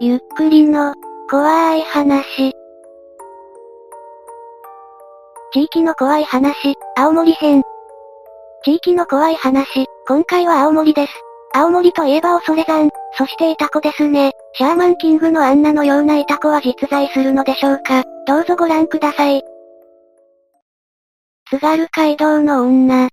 ゆっくりの、怖い話。地域の怖い話、青森編。地域の怖い話、今回は青森です。青森といえば恐山、そしてイタコですね。シャーマンキングのアンナのようなイタコは実在するのでしょうかどうぞご覧ください。津軽街道の女。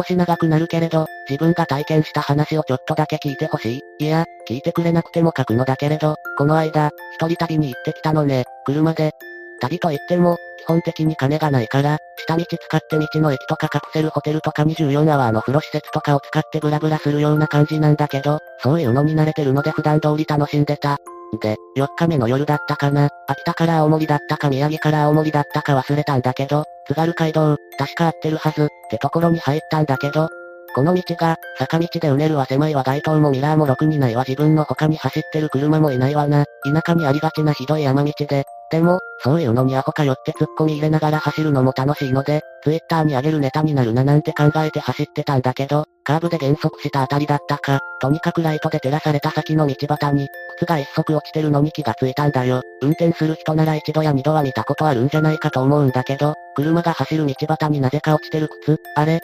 少し長くなるけれど、自分が体験した話をちょっとだけ聞いてほしい。いや、聞いてくれなくても書くのだけれど、この間、一人旅に行ってきたのね、車で。旅と言っても、基本的に金がないから、下道使って道の駅とかカプセルホテルとか24アワーの風呂施設とかを使ってブラブラするような感じなんだけど、そういうのに慣れてるので普段通り楽しんでた。で、4日目の夜だったかな。秋田から青森だったか宮城から青森だったか忘れたんだけど、津軽街道、確か合ってるはず、ってところに入ったんだけど、この道が、坂道でうねるは狭いわ街灯もミラーもろくにないわ自分の他に走ってる車もいないわな。田舎にありがちなひどい山道で。でも、そういうのにアホかよって突っ込み入れながら走るのも楽しいので、ツイッターに上げるネタになるななんて考えて走ってたんだけど、カーブで減速したあたりだったか、とにかくライトで照らされた先の道端に、靴が一足落ちてるのに気がついたんだよ。運転する人なら一度や二度は見たことあるんじゃないかと思うんだけど、車が走る道端になぜか落ちてる靴、あれ？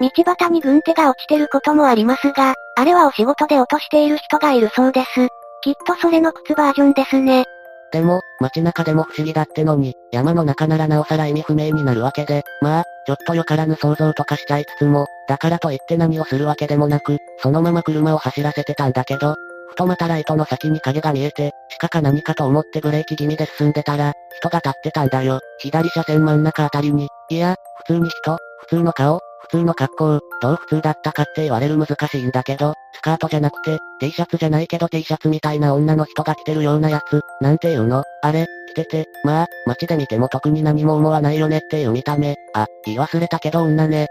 道端に軍手が落ちてることもありますが、あれはお仕事で落としている人がいるそうです。きっとそれの靴バージョンですね。でも、街中でも不思議だってのに、山の中ならなおさら意味不明になるわけで、まあ、ちょっとよからぬ想像とかしちゃいつつも、だからといって何をするわけでもなく、そのまま車を走らせてたんだけど、ふとまたライトの先に影が見えて、鹿か何かと思ってブレーキ気味で進んでたら、人が立ってたんだよ。左車線真ん中あたりに。いや、普通に人、普通の顔、普通の格好、どう普通だったかって言われる難しいんだけど、スカートじゃなくて、T シャツじゃないけど T シャツみたいな女の人が着てるようなやつ、なんていうの？あれ、着てて、まあ、街で見ても特に何も思わないよねっていう見た目。あ、言い忘れたけど女ね。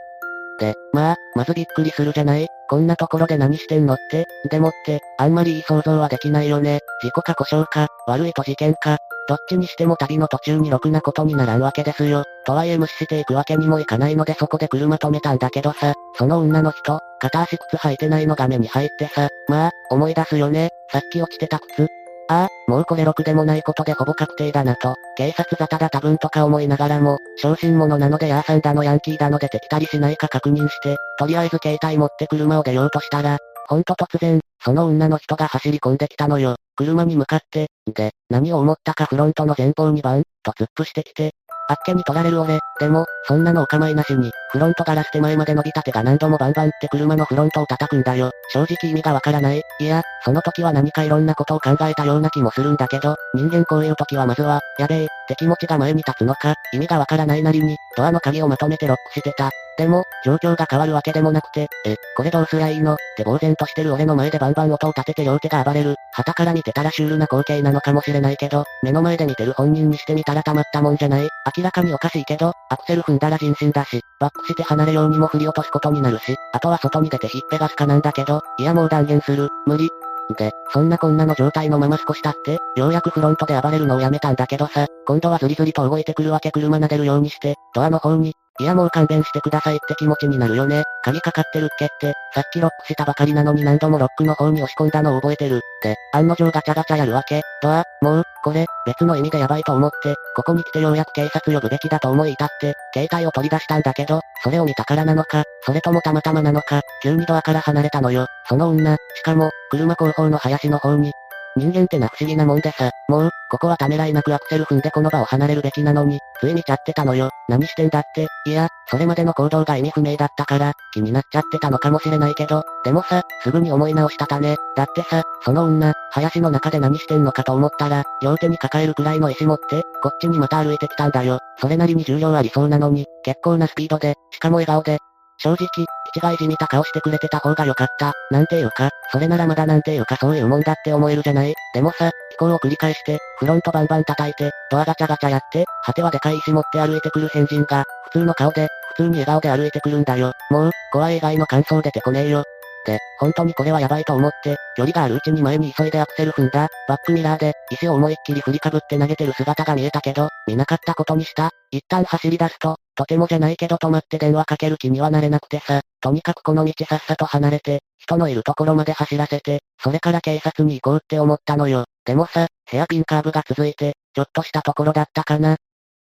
で、まあ、まずびっくりするじゃない？こんなところで何してんのって、でもって、あんまりいい想像はできないよね。事故か故障か、悪いと事件か、どっちにしても旅の途中にろくなことにならんわけですよ。とはいえ無視していくわけにもいかないのでそこで車止めたんだけどさ、その女の人、片足靴履いてないのが目に入ってさ、まあ、思い出すよね。さっき落ちてた靴。ああ、もうこれろくでもないことでほぼ確定だなと、警察沙汰だ多分とか思いながらも、小心者なのでヤーさんだのヤンキーだの出てきたりしないか確認して、とりあえず携帯持って車を出ようとしたら、ほんと突然、その女の人が走り込んできたのよ。車に向かって、んで、何を思ったかフロントの前方にバン、と突っ伏してきて、あっけに取られる俺、でも、そんなのお構いなしに、フロントガラス手前まで伸びた手が何度もバンバンって車のフロントを叩くんだよ。正直意味がわからない。いや、その時は何かいろんなことを考えたような気もするんだけど、人間こういう時はまずは、やべえ、って気持ちが前に立つのか、意味がわからないなりに、ドアの鍵をまとめてロックしてた。でも、状況が変わるわけでもなくて、え、これどうすりゃいいの？って呆然としてる俺の前でバンバン音を立てて両手が暴れる。旗から見てたらシュールな光景なのかもしれないけど、目の前で見てる本人にしてみたらたまったもんじゃない。明らかにおかしいけど、アクセル踏んだら人身だし、バックして離れようにも振り落とすことになるし、あとは外に出てひっぺがすかなんだけど、いやもう断言する、無理。で、そんなこんなの状態のまま少し経って、ようやくフロントで暴れるのをやめたんだけどさ、今度はズリズリと動いてくるわけ車撫でるようにして、ドアの方に、いやもう勘弁してくださいって気持ちになるよね。鍵かかってるっけって、さっきロックしたばかりなのに何度もロックの方に押し込んだのを覚えてる。で、案の定ガチャガチャやるわけ。ドア、もう、これ、別の意味でやばいと思って、ここに来てようやく警察呼ぶべきだと思い至って、携帯を取り出したんだけど、それを見たからなのか、それともたまたまなのか、急にドアから離れたのよ。その女、しかも、車後方の林の方に、人間ってな不思議なもんでさ、もう、ここはためらいなくアクセル踏んでこの場を離れるべきなのに、つい見ちゃってたのよ。何してんだって、いや、それまでの行動が意味不明だったから、気になっちゃってたのかもしれないけど、でもさ、すぐに思い直したたね。だってさ、その女、林の中で何してんのかと思ったら、両手に抱えるくらいの石持って、こっちにまた歩いてきたんだよ。それなりに重量ありそうなのに、結構なスピードで、しかも笑顔で、正直、違いじみた顔してくれてた方が良かった。なんていうか、それならまだなんていうかそういうもんだって思えるじゃない？でもさ、飛行を繰り返して、フロントバンバン叩いて、ドアガチャガチャやって、果てはでかい石持って歩いてくる変人が、普通の顔で、普通に笑顔で歩いてくるんだよ。もう、怖い以外の感想出てこねえよ。で、本当にこれはやばいと思って、距離があるうちに前に急いでアクセル踏んだ、バックミラーで、石を思いっきり振りかぶって投げてる姿が見えたけど、見なかったことにした。一旦走り出すと、とてもじゃないけど止まって電話かける気にはなれなくてさ、とにかくこの道さっさと離れて、人のいるところまで走らせて、それから警察に行こうって思ったのよ。でもさ、ヘアピンカーブが続いて、ちょっとしたところだったかな。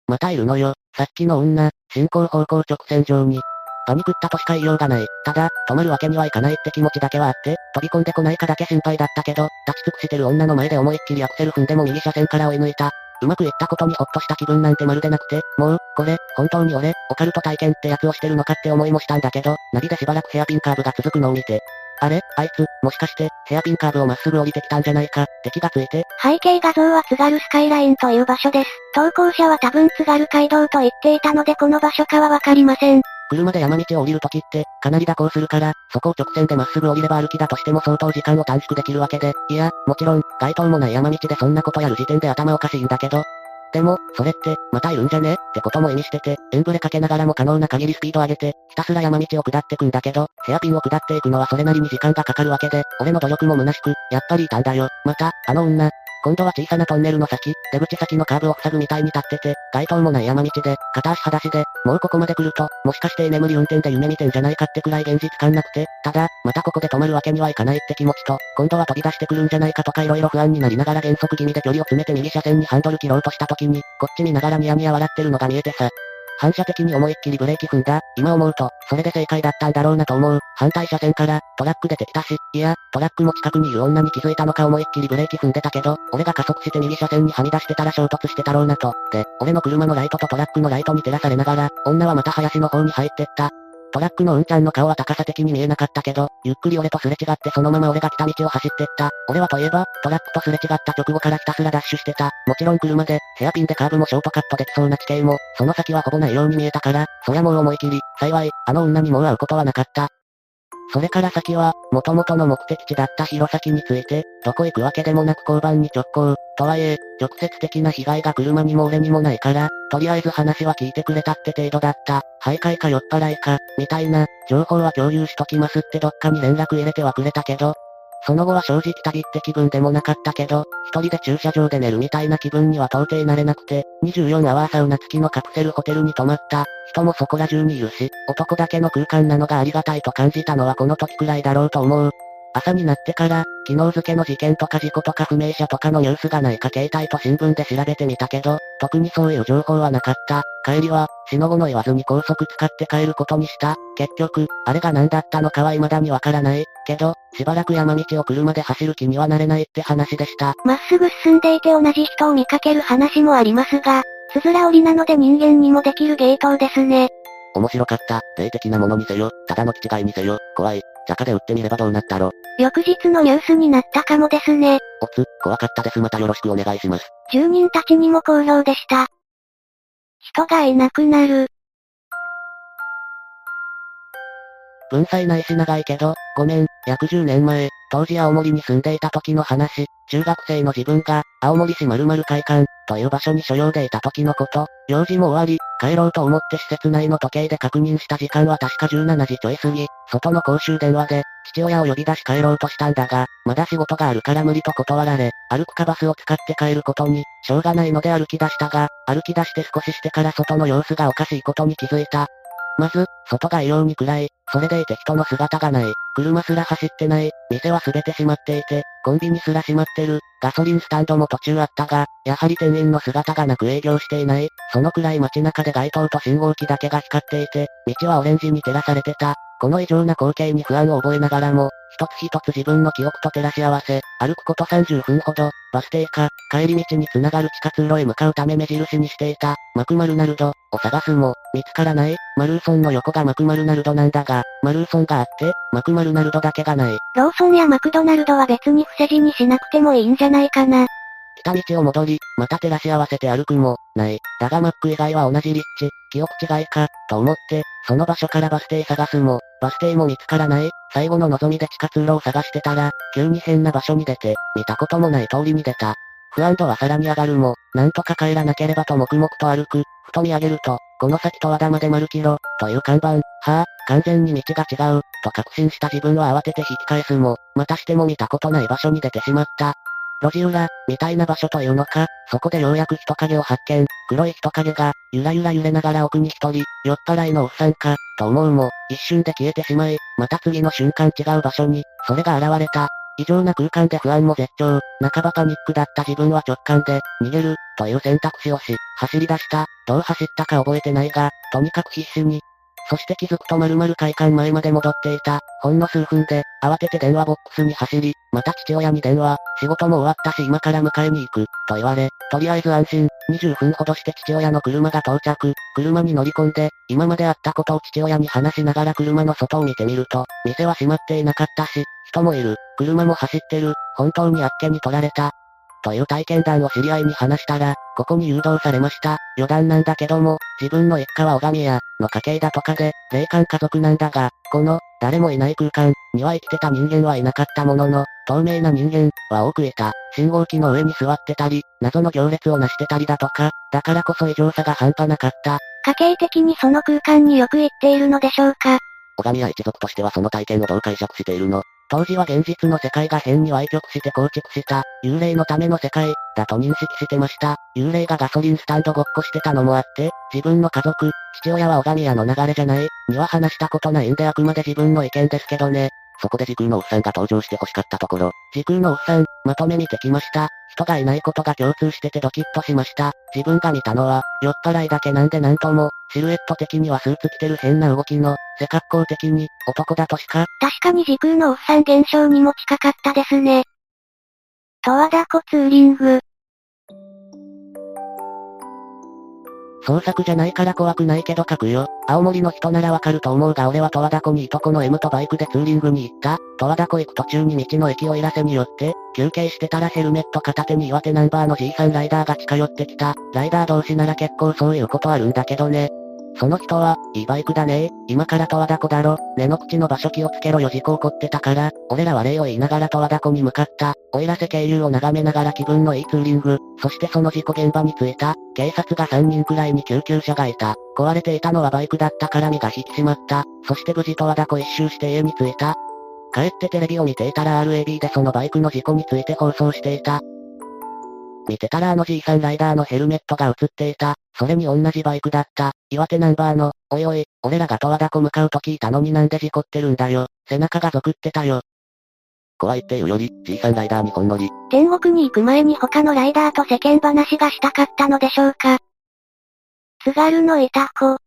またいるのよ、さっきの女、進行方向直線上に、パニクったとしか言いようがない。ただ、止まるわけにはいかないって気持ちだけはあって、飛び込んでこないかだけ心配だったけど、立ち尽くしてる女の前で思いっきりアクセル踏んでも右車線から追い抜いた。うまくいったことにほっとした気分なんてまるでなくて、もう、これ、本当に俺、オカルト体験ってやつをしてるのかって思いもしたんだけど、ナビでしばらくヘアピンカーブが続くのを見て、あれあいつ、もしかして、ヘアピンカーブをまっすぐ降りてきたんじゃないか、って気がついて。背景画像は津軽スカイラインという場所です。投稿者は多分津軽街道と言っていたのでこの場所かはわかりません。車で山道を降りるときって、かなり蛇行するから、そこを直線でまっすぐ降りれば歩きだとしても相当時間を短縮できるわけで、いや、もちろん、街灯もない山道でそんなことやる時点で頭おかしいんだけど、でも、それって、またいるんじゃねってことも意味してて、エンブレかけながらも可能な限りスピード上げて、ひたすら山道を下ってくんだけど、ヘアピンを下っていくのはそれなりに時間がかかるわけで、俺の努力も虚しく、やっぱりいたんだよ。また、あの女、今度は小さなトンネルの先、出口先のカーブを塞ぐみたいに立ってて、街灯もない山道で、片足裸足で、もうここまで来ると、もしかして居眠り運転で夢見てんじゃないかってくらい現実感なくて、ただ、またここで止まるわけにはいかないって気持ちと、今度は飛び出してくるんじゃないかとか色々不安になりながら減速気味で距離を詰めて右車線にハンドル切ろうとした時に、こっち見ながらニヤニヤ笑ってるのが見えてさ、反射的に思いっきりブレーキ踏んだ。今思うと、それで正解だったんだろうなと思う。反対車線から、トラック出てきたし、いや、トラックも近くにいる女に気づいたのか思いっきりブレーキ踏んでたけど、俺が加速して右車線にはみ出してたら衝突してたろうなと。で、俺の車のライトとトラックのライトに照らされながら、女はまた林の方に入ってった。トラックのうんちゃんの顔は高さ的に見えなかったけど、ゆっくり俺とすれ違ってそのまま俺が来た道を走ってった。俺はといえば、トラックとすれ違った直後からひたすらダッシュしてた。もちろん車で、ヘアピンでカーブもショートカットできそうな地形も、その先はほぼないように見えたから、そりゃもう思い切り、幸い、あの女にもう会うことはなかった。それから先は、元々の目的地だった弘前について、どこ行くわけでもなく交番に直行。とはいえ、直接的な被害が車にも俺にもないから、とりあえず話は聞いてくれたって程度だった。徘徊か酔っ払いか、みたいな、情報は共有しときますってどっかに連絡入れてはくれたけど、その後は正直旅って気分でもなかったけど、一人で駐車場で寝るみたいな気分には到底なれなくて、24アワーサウナ付きのカプセルホテルに泊まった。人もそこら中にいるし、男だけの空間なのがありがたいと感じたのはこの時くらいだろうと思う。朝になってから、昨日付の事件とか事故とか不明者とかのニュースがないか携帯と新聞で調べてみたけど、特にそういう情報はなかった。帰りは、死の後の言わずに高速使って帰ることにした。結局、あれが何だったのかは未だにわからない。けど、しばらく山道を車で走る気にはなれないって話でした。まっすぐ進んでいて同じ人を見かける話もありますが、つづら折りなので人間にもできるゲートですね。面白かった。霊的なものにせよ、ただの気違いにせよ、怖い。茶化で売ってみればどうなったろ。翌日のニュースになったかもですね。おつ、怖かったですまたよろしくお願いします。住人たちにも好評でした。人がいなくなる。文才ないし長いけど、5年、約10年前、当時青森に住んでいた時の話、中学生の自分が、青森市〇〇会館、という場所に所用でいた時のこと、用事も終わり、帰ろうと思って施設内の時計で確認した時間は確か17時ちょい過ぎ、外の公衆電話で、父親を呼び出し帰ろうとしたんだが、まだ仕事があるから無理と断られ、歩くかバスを使って帰ることに、しょうがないので歩き出したが、歩き出して少ししてから外の様子がおかしいことに気づいた。まず、外が異様に暗い。それでいて人の姿がない。車すら走ってない。店は全て閉まっていて、コンビニすら閉まってる。ガソリンスタンドも途中あったが、やはり店員の姿がなく営業していない。そのくらい街中で街灯と信号機だけが光っていて、道はオレンジに照らされてた。この異常な光景に不安を覚えながらも、一つ一つ自分の記憶と照らし合わせ、歩くこと30分ほど、バス停か、帰り道に繋がる地下通路へ向かうため目印にしていた、マクマルナルド、を探すも、見つからない、マルーソンの横がマクマルナルドなんだが、マルーソンがあって、マクマルナルドだけがない。ローソンやマクドナルドは別に伏せ字にしなくてもいいんじゃないかな。来た道を戻り、また照らし合わせて歩くも、ない。だがマック以外は同じ立地、記憶違いか、と思って、その場所からバス停探すも、バス停も見つからない。最後の望みで地下通路を探してたら、急に変な場所に出て、見たこともない通りに出た。不安度はさらに上がるも、なんとか帰らなければと黙々と歩く。ふと見上げると、この先十和田まで丸キロ、という看板。はあ、完全に道が違う、と確信した自分は慌てて引き返すも、またしても見たことない場所に出てしまった。路地裏、みたいな場所というのか、そこでようやく人影を発見。黒い人影が、ゆらゆら揺れながら奥に一人、酔っ払いのおっさんか、と思うも、一瞬で消えてしまい、また次の瞬間違う場所に、それが現れた。異常な空間で不安も絶頂、半ばパニックだった自分は直感で、逃げる、という選択肢をし、走り出した。どう走ったか覚えてないが、とにかく必死に、そして気づくと丸々会館前まで戻っていた。ほんの数分で、慌てて電話ボックスに走り、また父親に電話、仕事も終わったし今から迎えに行く、と言われ、とりあえず安心、20分ほどして父親の車が到着、車に乗り込んで、今まであったことを父親に話しながら車の外を見てみると、店は閉まっていなかったし、人もいる、車も走ってる、本当にあっけに取られた、という体験談を知り合いに話したら、ここに誘導されました。余談なんだけども、自分の一家は拝み屋の家系だとかで、霊感家族なんだが、この、誰もいない空間には生きてた人間はいなかったものの、透明な人間は多くいた。信号機の上に座ってたり、謎の行列を成してたりだとか、だからこそ異常さが半端なかった。家計的にその空間によく行っているのでしょうか？拝み屋一族としてはその体験をどう解釈しているの？当時は現実の世界が変に歪曲して構築した、幽霊のための世界、だと認識してました。幽霊がガソリンスタンドごっこしてたのもあって、自分の家族、父親は拝み屋の流れじゃない、には話したことないんであくまで自分の意見ですけどね。そこで時空のおっさんが登場して欲しかったところ、時空のおっさん、まとめ見てきました。人がいないことが共通しててドキッとしました。自分が見たのは、酔っ払いだけなんでなんとも、シルエット的にはスーツ着てる変な動きの、背格好的に、男だとしか。確かに時空のおっさん現象にも近かったですね。十和田湖ツーリング。創作じゃないから怖くないけど書くよ。青森の人ならわかると思うが俺は十和田湖にいとこの M とバイクでツーリングに行った。十和田湖行く途中に道の駅をいらせによって、休憩してたらヘルメット片手に岩手ナンバーの G さんライダーが近寄ってきた。ライダー同士なら結構そういうことあるんだけどね。その人は、いいバイクだね今から十和田湖だろ。根の口の場所気をつけろよ事故起こってたから、俺らは礼を言いながら十和田湖に向かった。おいらせ経由を眺めながら気分のいいツーリング。そしてその事故現場に着いた。警察が3人くらいに救急車がいた。壊れていたのはバイクだったから身が引き締まった。そして無事十和田湖一周して家に着いた。帰ってテレビを見ていたら RAB でそのバイクの事故について放送していた。見てたらあのじいさんライダーのヘルメットが映っていた。それに同じバイクだった。岩手ナンバーの、おいおい、俺らが十和田湖向かうと聞いたのになんで事故ってるんだよ。背中がゾクってたよ。怖いっていうより、じいさんライダーにほんのり。天国に行く前に他のライダーと世間話がしたかったのでしょうか。津軽のいた子。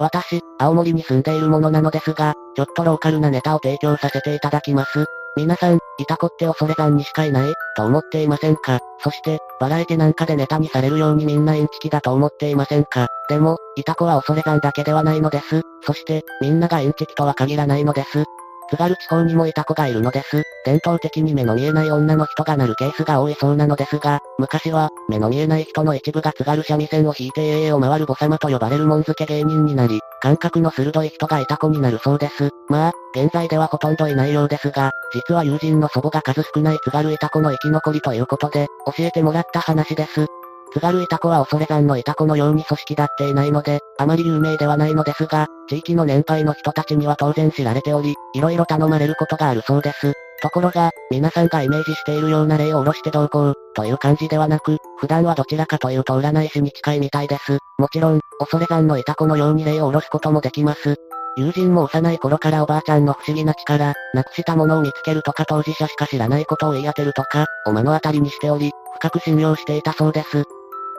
私、青森に住んでいるものなのですが、ちょっとローカルなネタを提供させていただきます。皆さん、いたこって恐山にしかいない、と思っていませんか？そして、バラエティなんかでネタにされるようにみんなインチキだと思っていませんか？でも、いたこは恐山だけではないのです。そして、みんながインチキとは限らないのです。津軽地方にもいた子がいるのです。伝統的に目の見えない女の人がなるケースが多いそうなのですが、昔は、目の見えない人の一部が津軽三味線を弾いて永遠を回る母様と呼ばれる門付け芸人になり、感覚の鋭い人がいた子になるそうです。まあ、現在ではほとんどいないようですが、実は友人の祖母が数少ない津軽いた子の生き残りということで、教えてもらった話です。津軽いた子は恐山のいた子のように組織だっていないので、あまり有名ではないのですが、地域の年配の人たちには当然知られており、色々頼まれることがあるそうです。ところが、皆さんがイメージしているような例を下ろしてどうこう、という感じではなく、普段はどちらかというと占い師に近いみたいです。もちろん、恐山のいた子のように例を下ろすこともできます。友人も幼い頃からおばあちゃんの不思議な力、なくしたものを見つけるとか当事者しか知らないことを言い当てるとか、を目の当たりにしており、深く信用していたそうです。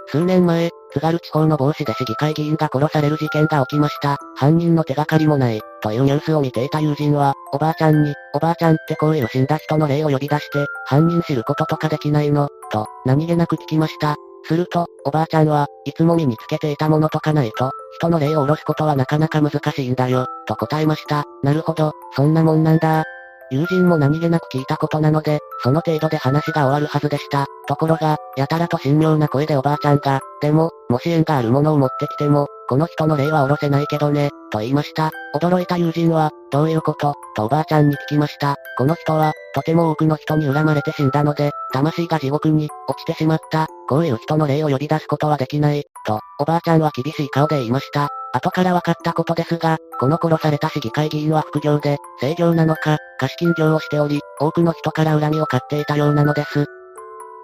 数年前、津軽地方の帽子で市議会議員が殺される事件が起きました。犯人の手がかりもない、というニュースを見ていた友人は、おばあちゃんに、おばあちゃんってこういう死んだ人の霊を呼び出して、犯人知ることとかできないの、と、何気なく聞きました。すると、おばあちゃんは、いつも身につけていたものとかないと、人の霊を下ろすことはなかなか難しいんだよ、と答えました。なるほど、そんなもんなんだ。友人も何気なく聞いたことなので、その程度で話が終わるはずでした。ところが、やたらと神妙な声でおばあちゃんが、でも、もし縁があるものを持ってきても、この人の霊は下ろせないけどね、と言いました。驚いた友人は、どういうこと？とおばあちゃんに聞きました。この人は、とても多くの人に恨まれて死んだので、魂が地獄に落ちてしまった。こういう人の霊を呼び出すことはできない。と、おばあちゃんは厳しい顔で言いました。後から分かったことですが、この殺された市議会議員は副業で、制業なのか、貸金業をしており、多くの人から恨みを買っていたようなのです。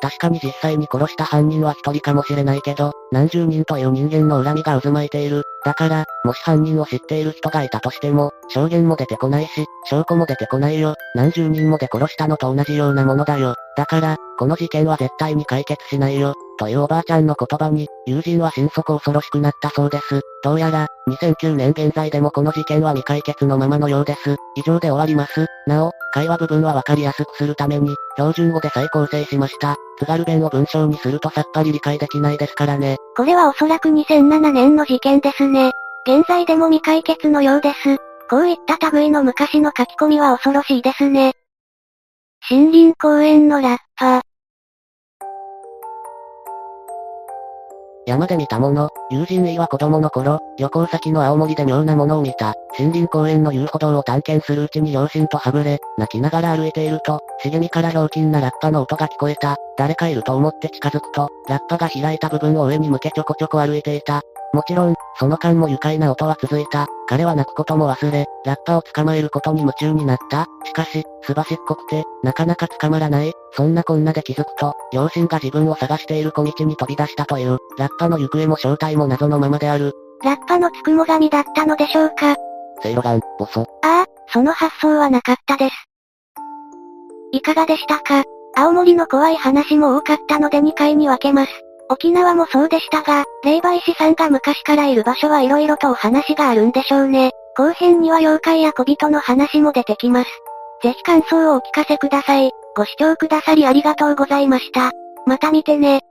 確かに実際に殺した犯人は一人かもしれないけど、何十人という人間の恨みが渦巻いている。だから、もし犯人を知っている人がいたとしても、証言も出てこないし、証拠も出てこないよ。何十人もで殺したのと同じようなものだよ。だから、この事件は絶対に解決しないよ。というおばあちゃんの言葉に、友人は心底恐ろしくなったそうです。どうやら、2009年現在でもこの事件は未解決のままのようです。以上で終わります。なお、会話部分はわかりやすくするために、標準語で再構成しました。津軽弁を文章にするとさっぱり理解できないですからね。これはおそらく2007年の事件ですね。現在でも未解決のようです。こういった類の昔の書き込みは恐ろしいですね。森林公園のラッパー。山で見たもの、友人 A は子供の頃、旅行先の青森で妙なものを見た。森林公園の遊歩道を探検するうちに両親とはぐれ、泣きながら歩いていると、茂みからひょうきんなラッパの音が聞こえた。誰かいると思って近づくと、ラッパが開いた部分を上に向けちょこちょこ歩いていた。もちろん、その間も愉快な音は続いた。彼は泣くことも忘れ、ラッパを捕まえることに夢中になった。しかし、すばしっこくて、なかなか捕まらない。そんなこんなで気づくと、両親が自分を探している小道に飛び出したという、ラッパの行方も正体も謎のままである。ラッパのつくも神だったのでしょうかセイロガン、ボソ。ああ、その発想はなかったです。いかがでしたか青森の怖い話も多かったので2回に分けます。沖縄もそうでしたが、霊媒師さんが昔からいる場所はいろいろとお話があるんでしょうね。後編には妖怪や小人の話も出てきます。ぜひ感想をお聞かせください。ご視聴くださりありがとうございました。また見てね。